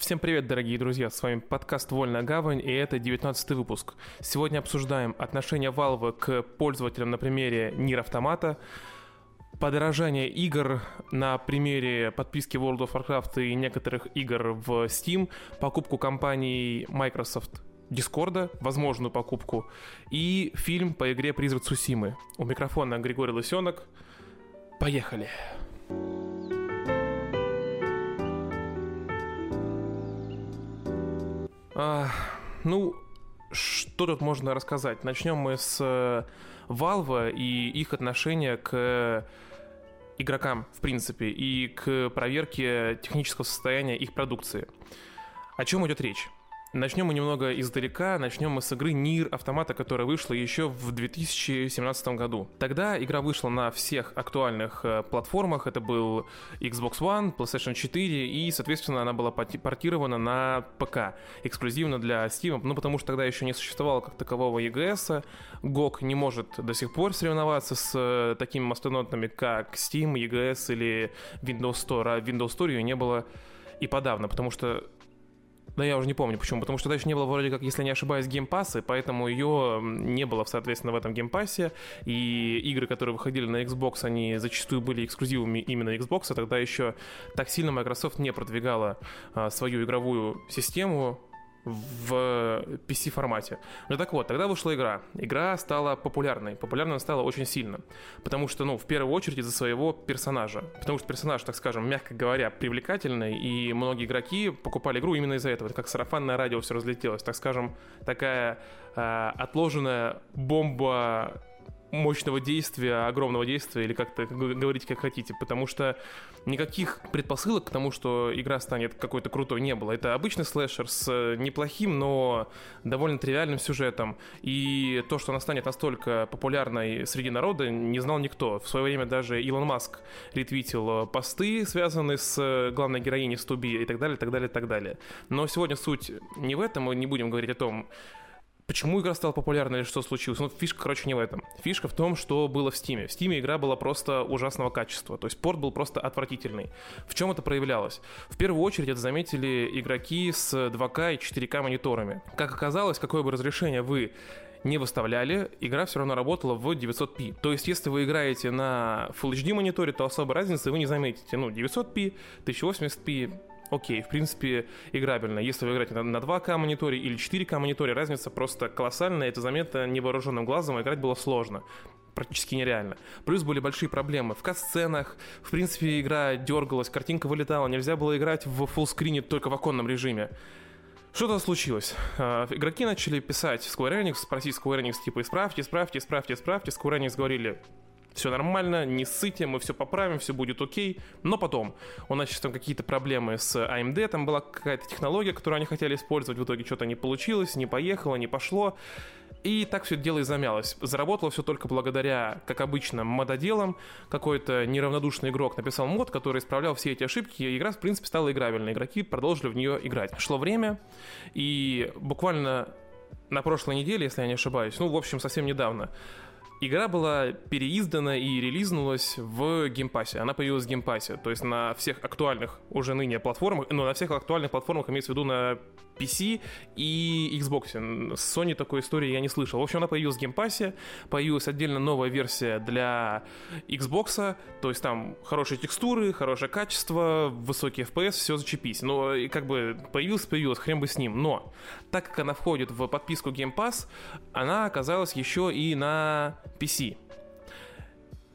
Всем привет, дорогие друзья, с вами подкаст «Вольная гавань» и это 19 выпуск. Сегодня обсуждаем отношение Valve к пользователям на примере Нир Автомата, подорожание игр на примере подписки World of Warcraft и некоторых игр в Steam, покупку компании Microsoft Дискорда, возможную покупку, и фильм по игре «Призрак Сусимы». У микрофона Григорий Лысенок. Поехали! А, ну, что тут можно рассказать? Начнем мы с э, Valve и их отношения к игрокам, в принципе, и к проверке технического состояния их продукции. О чем идет речь? Начнем мы немного издалека, начнем мы с игры Нир Автомата, которая вышла еще в 2017 году. Тогда игра вышла на всех актуальных э, платформах, это был Xbox One, PlayStation 4, и, соответственно, она была портирована на ПК, эксклюзивно для Steam, ну, потому что тогда еще не существовало как такового EGS, GOG не может до сих пор соревноваться с э, такими мастодонтами, как Steam, EGS или Windows Store, а Windows Store ее не было и подавно, потому что да я уже не помню почему, потому что тогда не было вроде как, если не ошибаюсь, Game Pass а, поэтому ее не было, соответственно, в этом Game Pass е, и игры, которые выходили на Xbox, они зачастую были эксклюзивами именно Xbox, а тогда еще так сильно Microsoft не продвигала а, свою игровую систему, в PC-формате. Ну так вот, тогда вышла игра. Игра стала популярной. Популярной она стала очень сильно. Потому что, ну, в первую очередь из-за своего персонажа. Потому что персонаж, так скажем, мягко говоря, привлекательный, и многие игроки покупали игру именно из-за этого. Это как сарафанное радио все разлетелось. Так скажем, такая э, отложенная бомба мощного действия, огромного действия, или как-то говорить как хотите, потому что никаких предпосылок к тому, что игра станет какой-то крутой, не было. Это обычный слэшер с э, неплохим, но довольно тривиальным сюжетом. И то, что она станет настолько популярной среди народа, не знал никто. В свое время даже Илон Маск ретвитил посты, связанные с э, главной героиней Стуби и так далее, так далее, так далее. Но сегодня суть не в этом, мы не будем говорить о том, Почему игра стала популярной или что случилось? Ну, фишка, короче, не в этом. Фишка в том, что было в Стиме. В Стиме игра была просто ужасного качества. То есть порт был просто отвратительный. В чем это проявлялось? В первую очередь это заметили игроки с 2К и 4К мониторами. Как оказалось, какое бы разрешение вы не выставляли, игра все равно работала в 900p. То есть, если вы играете на Full HD мониторе, то особой разницы вы не заметите. Ну, 900p, 1080p, окей, в принципе, играбельно. Если вы играете на, на 2К мониторе или 4К мониторе, разница просто колоссальная, это заметно невооруженным глазом, а играть было сложно практически нереально. Плюс были большие проблемы в кат-сценах, в принципе, игра дергалась, картинка вылетала, нельзя было играть в фуллскрине только в оконном режиме. Что-то случилось. А, игроки начали писать Square Enix, спросить Square Enix, типа, исправьте, исправьте, исправьте, исправьте. Square Enix говорили, все нормально, не ссыте, мы все поправим, все будет окей. Но потом у нас сейчас там какие-то проблемы с AMD, там была какая-то технология, которую они хотели использовать, в итоге что-то не получилось, не поехало, не пошло. И так все дело и замялось. Заработало все только благодаря, как обычно, мододелам. Какой-то неравнодушный игрок написал мод, который исправлял все эти ошибки, и игра, в принципе, стала играбельной. Игроки продолжили в нее играть. Шло время, и буквально на прошлой неделе, если я не ошибаюсь, ну, в общем, совсем недавно, Игра была переиздана и релизнулась в Game Pass е. Она появилась в Game Pass е, то есть на всех актуальных уже ныне платформах, ну, на всех актуальных платформах имеется в виду на PC и Xbox. С Sony такой истории я не слышал. В общем, она появилась в Game Pass е, появилась отдельно новая версия для Xbox, то есть там хорошие текстуры, хорошее качество, высокий FPS, все зачепись. Но как бы появилась, появилась, хрен бы с ним. Но так как она входит в подписку Game Pass, она оказалась еще и на PC.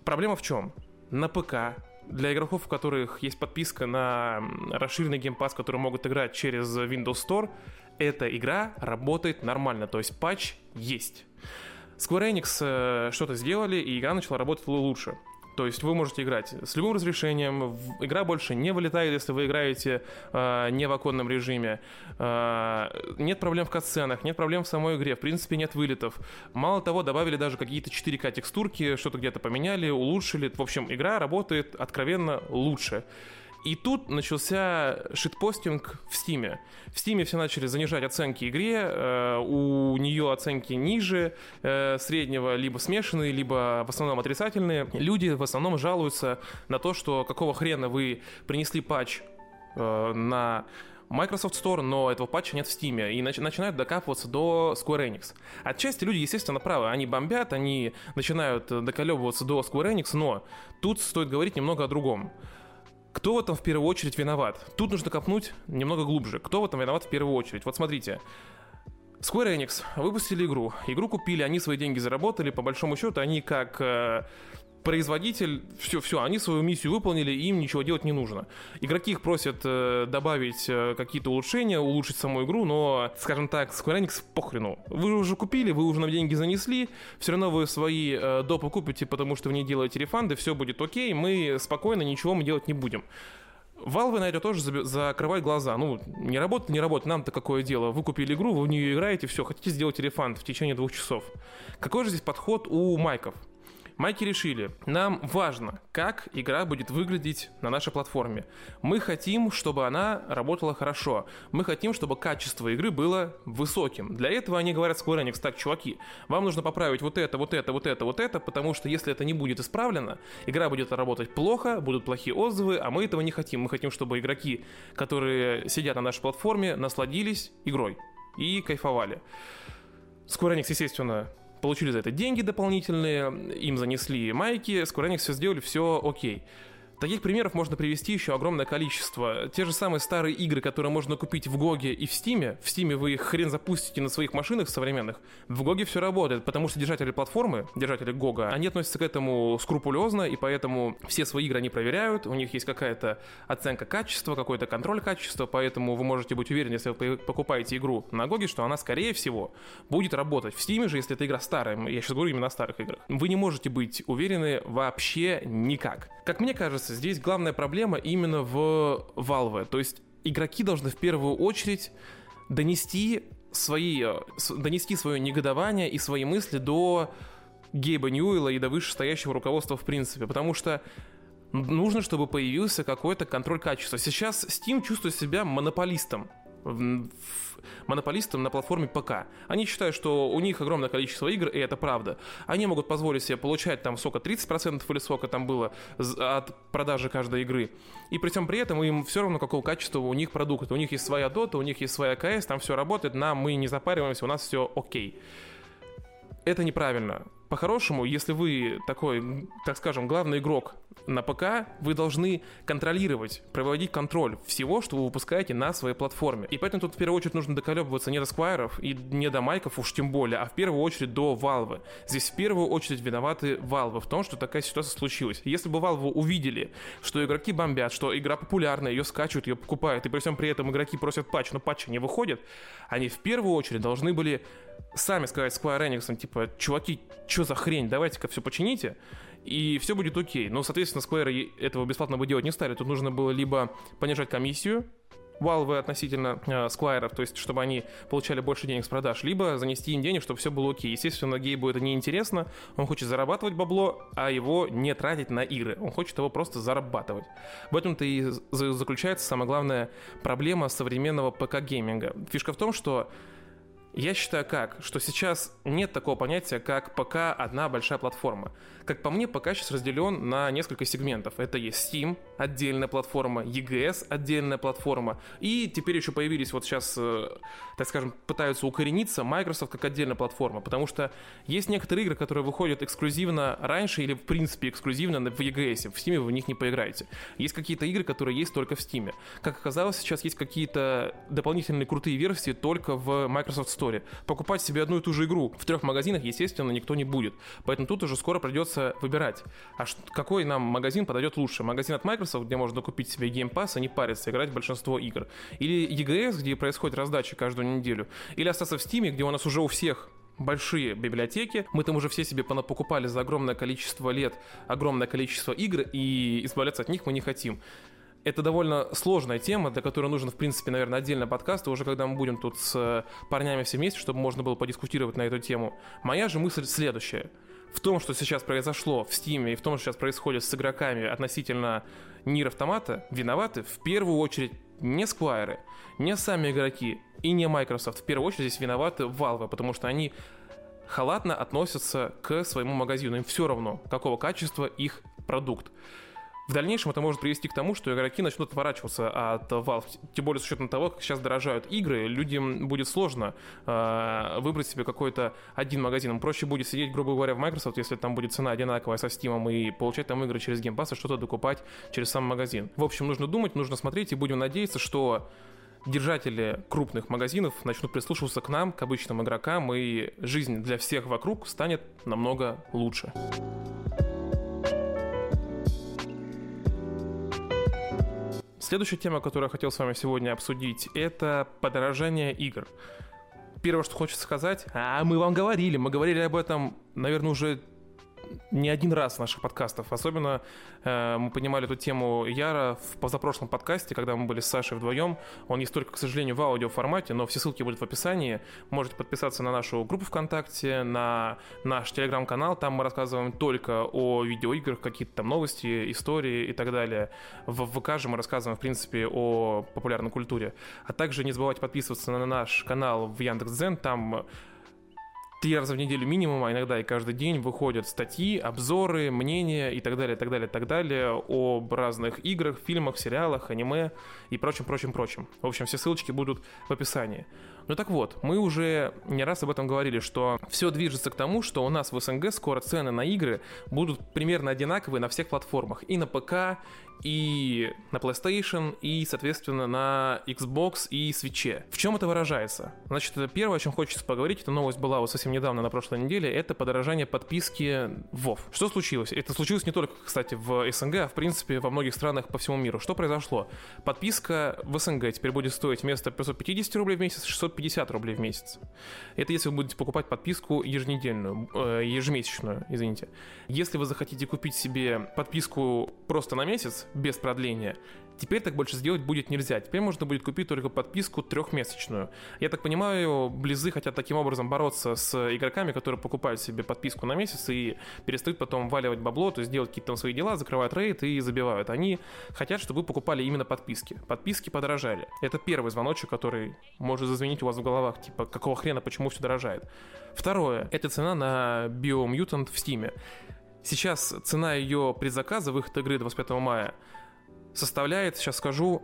Проблема в чем? На ПК для игроков, у которых есть подписка на расширенный геймпас, которые могут играть через Windows Store, эта игра работает нормально, то есть патч есть. Square Enix э, что-то сделали, и игра начала работать лучше. То есть вы можете играть с любым разрешением, игра больше не вылетает, если вы играете э, не в оконном режиме. Э, нет проблем в катсценах, нет проблем в самой игре, в принципе нет вылетов. Мало того, добавили даже какие-то 4К текстурки, что-то где-то поменяли, улучшили. В общем, игра работает откровенно лучше. И тут начался шитпостинг в Стиме. В Стиме все начали занижать оценки игре, э, у нее оценки ниже э, среднего, либо смешанные, либо в основном отрицательные. Люди в основном жалуются на то, что какого хрена вы принесли патч э, на Microsoft Store, но этого патча нет в Steam, и нач- начинают докапываться до Square Enix. Отчасти люди, естественно, правы, они бомбят, они начинают доколебываться до Square Enix, но тут стоит говорить немного о другом. Кто в этом в первую очередь виноват? Тут нужно копнуть немного глубже. Кто в этом виноват в первую очередь? Вот смотрите, Square Enix выпустили игру. Игру купили, они свои деньги заработали. По большому счету, они как э, производитель, все, все, они свою миссию выполнили, им ничего делать не нужно. Игроки их просят э, добавить э, какие-то улучшения, улучшить саму игру, но, скажем так, Square Enix похрену. Вы уже купили, вы уже нам деньги занесли, все равно вы свои э, допы купите, потому что вы не делаете рефанды, все будет окей, мы спокойно ничего мы делать не будем. Valve на это тоже закрывает глаза. Ну, не работает, не работает, нам-то какое дело. Вы купили игру, вы в нее играете, все, хотите сделать рефанд в течение двух часов. Какой же здесь подход у майков? Майки решили, нам важно, как игра будет выглядеть на нашей платформе. Мы хотим, чтобы она работала хорошо. Мы хотим, чтобы качество игры было высоким. Для этого они говорят Square Enix, так, чуваки, вам нужно поправить вот это, вот это, вот это, вот это, потому что если это не будет исправлено, игра будет работать плохо, будут плохие отзывы, а мы этого не хотим. Мы хотим, чтобы игроки, которые сидят на нашей платформе, насладились игрой и кайфовали. Square Enix, естественно, получили за это деньги дополнительные, им занесли майки, Square Enix все сделали, все окей. Таких примеров можно привести еще огромное количество. Те же самые старые игры, которые можно купить в Гоге и в Стиме. В Стиме вы их хрен запустите на своих машинах современных. В GOG е все работает, потому что держатели платформы, держатели GOG а, они относятся к этому скрупулезно, и поэтому все свои игры они проверяют, у них есть какая-то оценка качества, какой-то контроль качества, поэтому вы можете быть уверены, если вы покупаете игру на GOG е, что она, скорее всего, будет работать. В Steam е же, если эта игра старая, я сейчас говорю именно о старых играх, вы не можете быть уверены вообще никак. Как мне кажется, кажется, здесь главная проблема именно в Valve. То есть игроки должны в первую очередь донести свои, э, донести свое негодование и свои мысли до Гейба Ньюэлла и до вышестоящего руководства в принципе, потому что нужно, чтобы появился какой-то контроль качества. Сейчас Steam чувствует себя монополистом в, монополистом на платформе ПК. Они считают, что у них огромное количество игр, и это правда. Они могут позволить себе получать там сколько, 30% или сколько там было от продажи каждой игры. И при всем при этом им все равно, какого качества у них продукт. У них есть своя дота, у них есть своя КС, там все работает, нам мы не запариваемся, у нас все окей. Это неправильно. По-хорошему, если вы такой, так скажем, главный игрок на ПК вы должны контролировать, проводить контроль всего, что вы выпускаете на своей платформе. И поэтому тут в первую очередь нужно доколебываться не до Сквайров и не до Майков уж тем более, а в первую очередь до Valve. Здесь в первую очередь виноваты Valve в том, что такая ситуация случилась. Если бы Valve увидели, что игроки бомбят, что игра популярная, ее скачивают, ее покупают, и при всем при этом игроки просят патч, но патчи не выходят, они в первую очередь должны были сами сказать Square Enix, типа, чуваки, что за хрень, давайте-ка все почините, и все будет окей. Но, соответственно, Square этого бесплатно бы делать не стали. Тут нужно было либо понижать комиссию, Valve относительно э, Squire, то есть чтобы они получали больше денег с продаж, либо занести им денег, чтобы все было окей. Естественно, Гейбу это не интересно, он хочет зарабатывать бабло, а его не тратить на игры, он хочет его просто зарабатывать. В этом-то и заключается самая главная проблема современного ПК-гейминга. Фишка в том, что я считаю как, что сейчас нет такого понятия, как ПК одна большая платформа. Как по мне, ПК сейчас разделен на несколько сегментов. Это есть Steam, отдельная платформа, EGS, отдельная платформа. И теперь еще появились вот сейчас, э, так скажем, пытаются укорениться Microsoft как отдельная платформа. Потому что есть некоторые игры, которые выходят эксклюзивно раньше или в принципе эксклюзивно в EGS. В Steam вы в них не поиграете. Есть какие-то игры, которые есть только в Steam. Как оказалось, сейчас есть какие-то дополнительные крутые версии только в Microsoft Store. Покупать себе одну и ту же игру в трех магазинах, естественно, никто не будет. Поэтому тут уже скоро придется выбирать. А какой нам магазин подойдет лучше? Магазин от Microsoft, где можно купить себе Game Pass, а не париться, играть в большинство игр. Или EGS, где происходит раздача каждую неделю. Или остаться в Steam, где у нас уже у всех большие библиотеки. Мы там уже все себе покупали за огромное количество лет огромное количество игр, и избавляться от них мы не хотим это довольно сложная тема, для которой нужен, в принципе, наверное, отдельный подкаст, уже когда мы будем тут с э, парнями все вместе, чтобы можно было подискутировать на эту тему. Моя же мысль следующая. В том, что сейчас произошло в Steam и в том, что сейчас происходит с игроками относительно Нир Автомата, виноваты в первую очередь не Сквайры, не сами игроки и не Microsoft. В первую очередь здесь виноваты Valve, потому что они халатно относятся к своему магазину. Им все равно, какого качества их продукт. В дальнейшем это может привести к тому, что игроки начнут отворачиваться от Valve. Тем более с учетом того, как сейчас дорожают игры, людям будет сложно э, выбрать себе какой-то один магазин. Им проще будет сидеть, грубо говоря, в Microsoft, если там будет цена одинаковая со Steam, и получать там игры через Game Pass, и что-то докупать через сам магазин. В общем, нужно думать, нужно смотреть, и будем надеяться, что держатели крупных магазинов начнут прислушиваться к нам, к обычным игрокам, и жизнь для всех вокруг станет намного лучше. Следующая тема, которую я хотел с вами сегодня обсудить, это подорожание игр. Первое, что хочется сказать, а мы вам говорили, мы говорили об этом, наверное, уже не один раз наших подкастов. Особенно э, мы понимали эту тему Яра в позапрошлом подкасте, когда мы были с Сашей вдвоем. Он есть только, к сожалению, в аудиоформате, но все ссылки будут в описании. Можете подписаться на нашу группу ВКонтакте, на наш телеграм-канал. Там мы рассказываем только о видеоиграх, какие-то там новости, истории и так далее. В ВК же мы рассказываем, в принципе, о популярной культуре. А также не забывайте подписываться на наш канал в Яндекс.Дзен. Там три раза в неделю минимум, а иногда и каждый день выходят статьи, обзоры, мнения и так далее, так далее, так далее об разных играх, фильмах, сериалах, аниме и прочим, прочим, прочим. В общем, все ссылочки будут в описании. Ну так вот, мы уже не раз об этом говорили, что все движется к тому, что у нас в СНГ скоро цены на игры будут примерно одинаковые на всех платформах. И на ПК, и на PlayStation, и, соответственно, на Xbox и Switch. В чем это выражается? Значит, первое, о чем хочется поговорить, эта новость была вот совсем недавно, на прошлой неделе, это подорожание подписки WoW. Что случилось? Это случилось не только, кстати, в СНГ, а в принципе во многих странах по всему миру. Что произошло? Подписка в СНГ теперь будет стоить вместо 550 рублей в месяц 650 рублей в месяц. Это если вы будете покупать подписку еженедельную, э, ежемесячную, извините. Если вы захотите купить себе подписку просто на месяц, без продления. Теперь так больше сделать будет нельзя. Теперь можно будет купить только подписку трехмесячную. Я так понимаю, Близы хотят таким образом бороться с игроками, которые покупают себе подписку на месяц и перестают потом валивать бабло, то есть делать какие-то там свои дела, закрывают рейд и забивают. Они хотят, чтобы вы покупали именно подписки. Подписки подорожали. Это первый звоночек, который может зазвенить у вас в головах, типа, какого хрена, почему все дорожает. Второе, это цена на Biomutant в Steam. Сейчас цена ее предзаказа, выход игры 25 мая, составляет, сейчас скажу,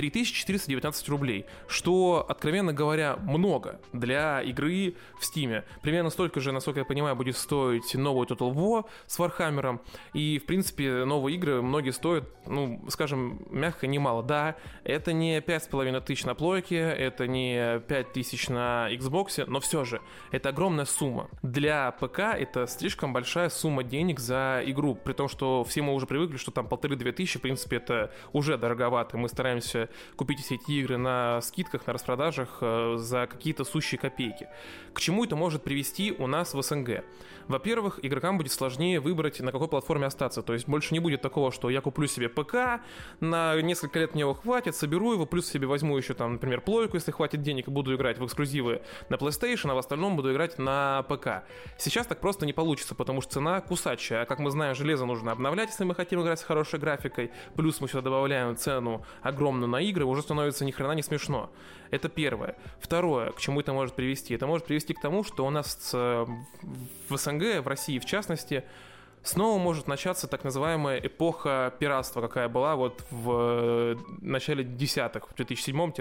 3419 рублей, что, откровенно говоря, много для игры в Steam е. Примерно столько же, насколько я понимаю, будет стоить новый Total War с Warhammer ом. И, в принципе, новые игры многие стоят, ну, скажем, мягко, немало. Да, это не 5,5 тысяч на плойке, это не 5 тысяч на Xbox, но все же, это огромная сумма. Для ПК это слишком большая сумма денег за игру, при том, что все мы уже привыкли, что там полторы-две тысячи, в принципе, это уже дороговато. Мы стараемся купить все эти игры на скидках, на распродажах э, за какие-то сущие копейки. К чему это может привести у нас в СНГ? Во-первых, игрокам будет сложнее выбрать, на какой платформе остаться. То есть больше не будет такого, что я куплю себе ПК, на несколько лет мне его хватит, соберу его, плюс себе возьму еще там, например, плойку, если хватит денег, и буду играть в эксклюзивы на PlayStation, а в остальном буду играть на ПК. Сейчас так просто не получится, потому что цена кусачая. А как мы знаем, железо нужно обновлять, если мы хотим играть с хорошей графикой. Плюс мы сюда добавляем цену огромную на игры, уже становится ни хрена не смешно. Это первое. Второе, к чему это может привести? Это может привести к тому, что у нас в СНГ, в России в частности, снова может начаться так называемая эпоха пиратства, какая была вот в э, начале десятых, в 2007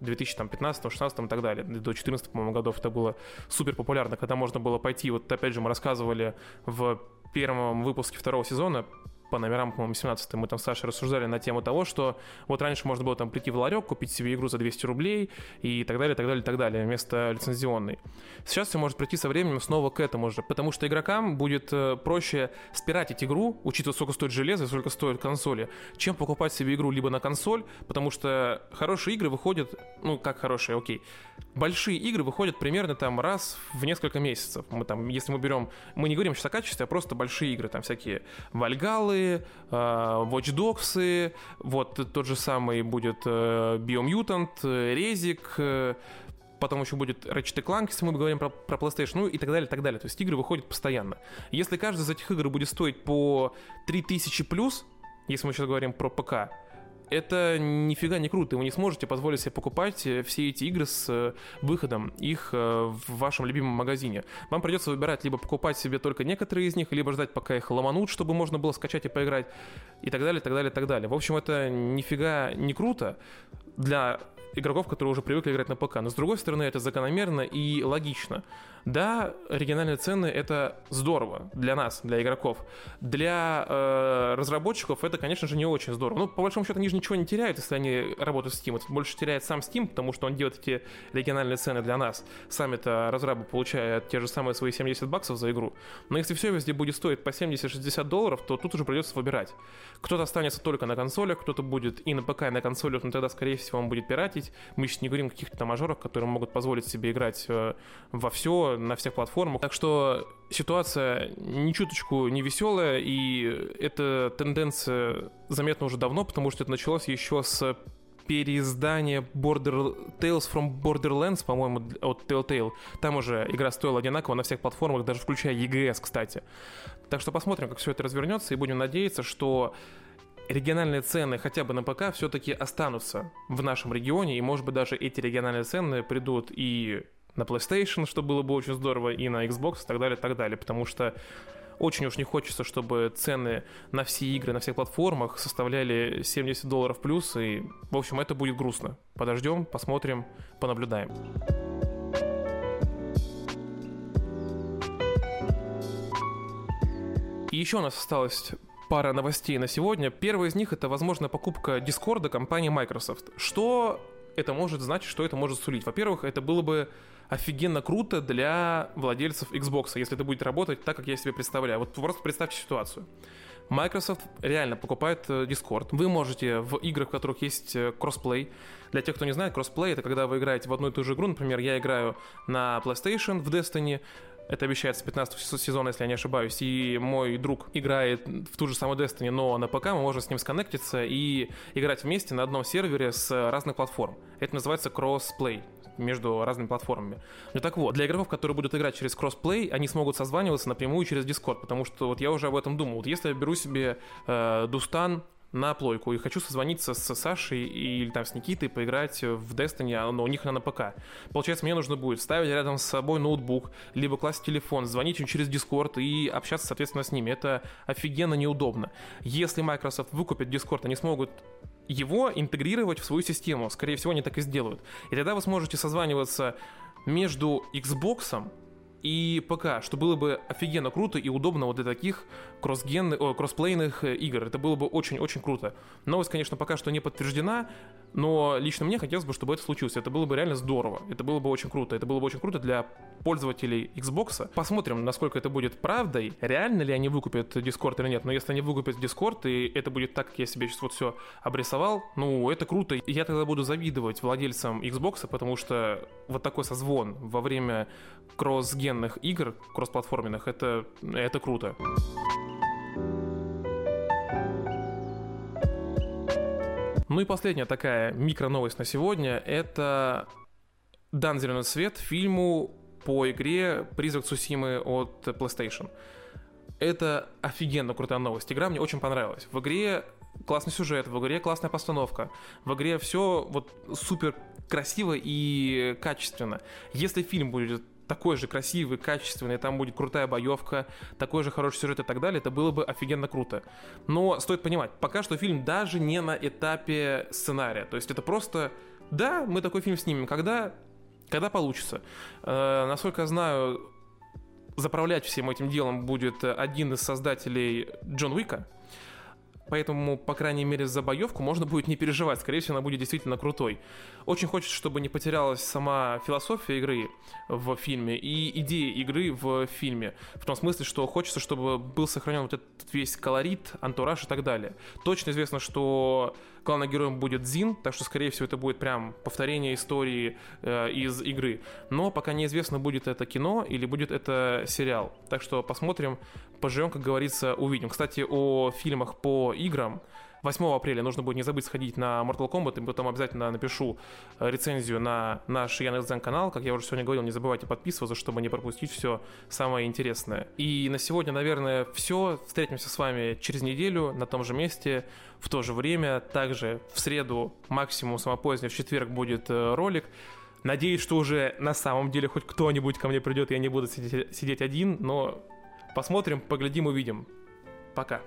2015, 16 и так далее. До 14, по-моему, годов это было супер популярно, когда можно было пойти, вот опять же мы рассказывали в первом выпуске второго сезона по номерам, по-моему, 17 мы там с Сашей рассуждали на тему того, что вот раньше можно было там прийти в ларек, купить себе игру за 200 рублей и так далее, так далее, так далее, вместо лицензионной. Сейчас все может прийти со временем снова к этому же, потому что игрокам будет э, проще спиратить игру, учитывая, сколько стоит железо сколько стоят консоли, чем покупать себе игру либо на консоль, потому что хорошие игры выходят, ну, как хорошие, окей, большие игры выходят примерно там раз в несколько месяцев. Мы там, если мы берем, мы не говорим сейчас о качестве, а просто большие игры, там всякие Вальгалы, э, Watch Dogs, вот тот же самый будет э, Biomutant, Резик, э, потом еще будет Ratchet Clank, если мы говорим про, про PlayStation, ну и так далее, так далее. То есть игры выходят постоянно. Если каждая из этих игр будет стоить по 3000 плюс, если мы сейчас говорим про ПК, это нифига не круто. Вы не сможете позволить себе покупать э, все эти игры с э, выходом их э, в вашем любимом магазине. Вам придется выбирать либо покупать себе только некоторые из них, либо ждать, пока их ломанут, чтобы можно было скачать и поиграть, и так далее, так далее, так далее. В общем, это нифига не круто для игроков, которые уже привыкли играть на ПК. Но с другой стороны, это закономерно и логично. Да, оригинальные цены это здорово для нас, для игроков. Для э, разработчиков это, конечно же, не очень здорово. Ну, по большому счету, они же ничего не теряют, если они работают с Steam. Это больше теряет сам Steam, потому что он делает эти региональные цены для нас. Сами-то разрабы получают те же самые свои 70 баксов за игру. Но если все везде будет стоить по 70-60 долларов, то тут уже придется выбирать. Кто-то останется только на консолях, кто-то будет и на ПК, и на консолях, но тогда, скорее всего, он будет пиратить. Мы сейчас не говорим о каких-то мажорах, которые могут позволить себе играть э, во все, на всех платформах. Так что ситуация ни чуточку не веселая, и эта тенденция заметна уже давно, потому что это началось еще с переиздания Border... Tales from Borderlands, по-моему, от Telltale. Там уже игра стоила одинаково на всех платформах, даже включая EGS, кстати. Так что посмотрим, как все это развернется, и будем надеяться, что региональные цены хотя бы на ПК все-таки останутся в нашем регионе, и, может быть, даже эти региональные цены придут и на PlayStation, что было бы очень здорово, и на Xbox, и так далее, и так далее, потому что очень уж не хочется, чтобы цены на все игры, на всех платформах составляли 70 долларов плюс, и, в общем, это будет грустно. Подождем, посмотрим, понаблюдаем. И еще у нас осталось пара новостей на сегодня. Первая из них это, возможно, покупка Discord а компании Microsoft. Что это может значить, что это может сулить? Во-первых, это было бы офигенно круто для владельцев Xbox, если это будет работать так, как я себе представляю. Вот просто представьте ситуацию. Microsoft реально покупает э, Discord. Вы можете в играх, в которых есть э, кроссплей. Для тех, кто не знает, кроссплей это когда вы играете в одну и ту же игру. Например, я играю на PlayStation в Destiny, это обещается 15 сезона, если я не ошибаюсь. И мой друг играет в ту же самую Destiny, но на ПК мы можем с ним сконнектиться и играть вместе на одном сервере с разных платформ. Это называется кроссплей между разными платформами. Ну так вот, для игроков, которые будут играть через кроссплей, они смогут созваниваться напрямую через Discord, потому что вот я уже об этом думал. Вот если я беру себе э, Destiny на плойку и хочу созвониться с Сашей или там с Никитой, поиграть в Destiny, а, но у них она на ПК. Получается, мне нужно будет ставить рядом с собой ноутбук, либо класть телефон, звонить им через Discord и общаться, соответственно, с ними. Это офигенно неудобно. Если Microsoft выкупит Discord, они смогут его интегрировать в свою систему. Скорее всего, они так и сделают. И тогда вы сможете созваниваться между Xbox и ПК, что было бы офигенно круто и удобно вот для таких кроссгенных, кроссплейных э, игр. Это было бы очень-очень круто. Новость, конечно, пока что не подтверждена, но лично мне хотелось бы, чтобы это случилось. Это было бы реально здорово. Это было бы очень круто. Это было бы очень круто для пользователей Xbox. Посмотрим, насколько это будет правдой. Реально ли они выкупят Discord или нет. Но если они выкупят Discord, и это будет так, как я себе сейчас вот все обрисовал, ну, это круто. Я тогда буду завидовать владельцам Xbox, потому что вот такой созвон во время кроссгенных игр, кроссплатформенных, это, это круто. Ну и последняя такая микро-новость на сегодня – это дан зеленый свет фильму по игре «Призрак Сусимы» от PlayStation. Это офигенно крутая новость. Игра мне очень понравилась. В игре классный сюжет, в игре классная постановка, в игре все вот супер красиво и качественно. Если фильм будет такой же красивый, качественный, там будет крутая боевка, такой же хороший сюжет и так далее, это было бы офигенно круто. Но стоит понимать, пока что фильм даже не на этапе сценария. То есть это просто, да, мы такой фильм снимем, когда, когда получится. Э, насколько я знаю, заправлять всем этим делом будет один из создателей Джон Уика, Поэтому, по крайней мере, за боевку можно будет не переживать. Скорее всего, она будет действительно крутой. Очень хочется, чтобы не потерялась сама философия игры в фильме и идея игры в фильме. В том смысле, что хочется, чтобы был сохранен вот этот весь колорит, антураж и так далее. Точно известно, что главным героем будет Зин, так что, скорее всего, это будет прям повторение истории э, из игры. Но пока неизвестно, будет это кино или будет это сериал. Так что посмотрим, поживем, как говорится, увидим. Кстати, о фильмах по играм 8 апреля нужно будет не забыть сходить на Mortal Kombat, и потом обязательно напишу э, рецензию на наш Яндекс.Дзен канал. Как я уже сегодня говорил, не забывайте подписываться, чтобы не пропустить все самое интересное. И на сегодня, наверное, все. Встретимся с вами через неделю на том же месте, в то же время. Также в среду, максимум самое позднее, в четверг будет э, ролик. Надеюсь, что уже на самом деле хоть кто-нибудь ко мне придет, я не буду сидеть, сидеть один, но посмотрим, поглядим, увидим. Пока.